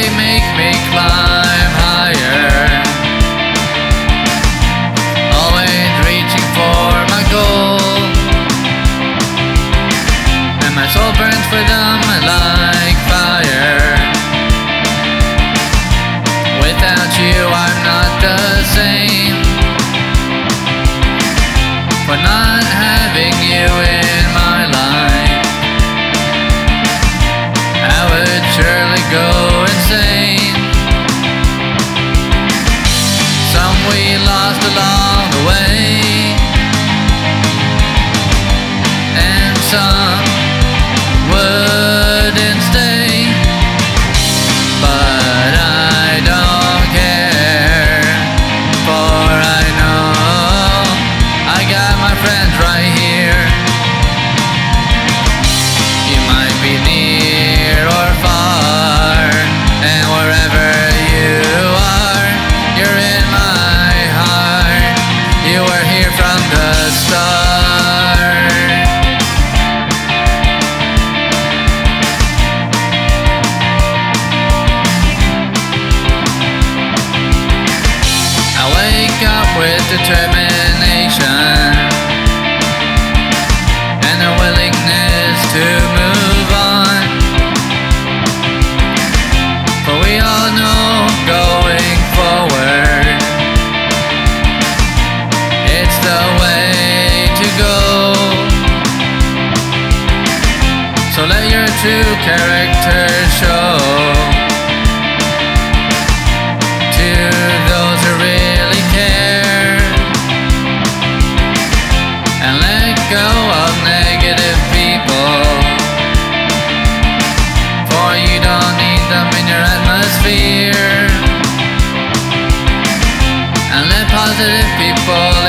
they make me climb higher. Wouldn't stay, but I don't care, for I know I got my friends right here. You might be near or far, and wherever you are, you're in my heart. You were here from the start. Determination and a willingness to move on. We all know going forward, it's the way to go. So let your true character show people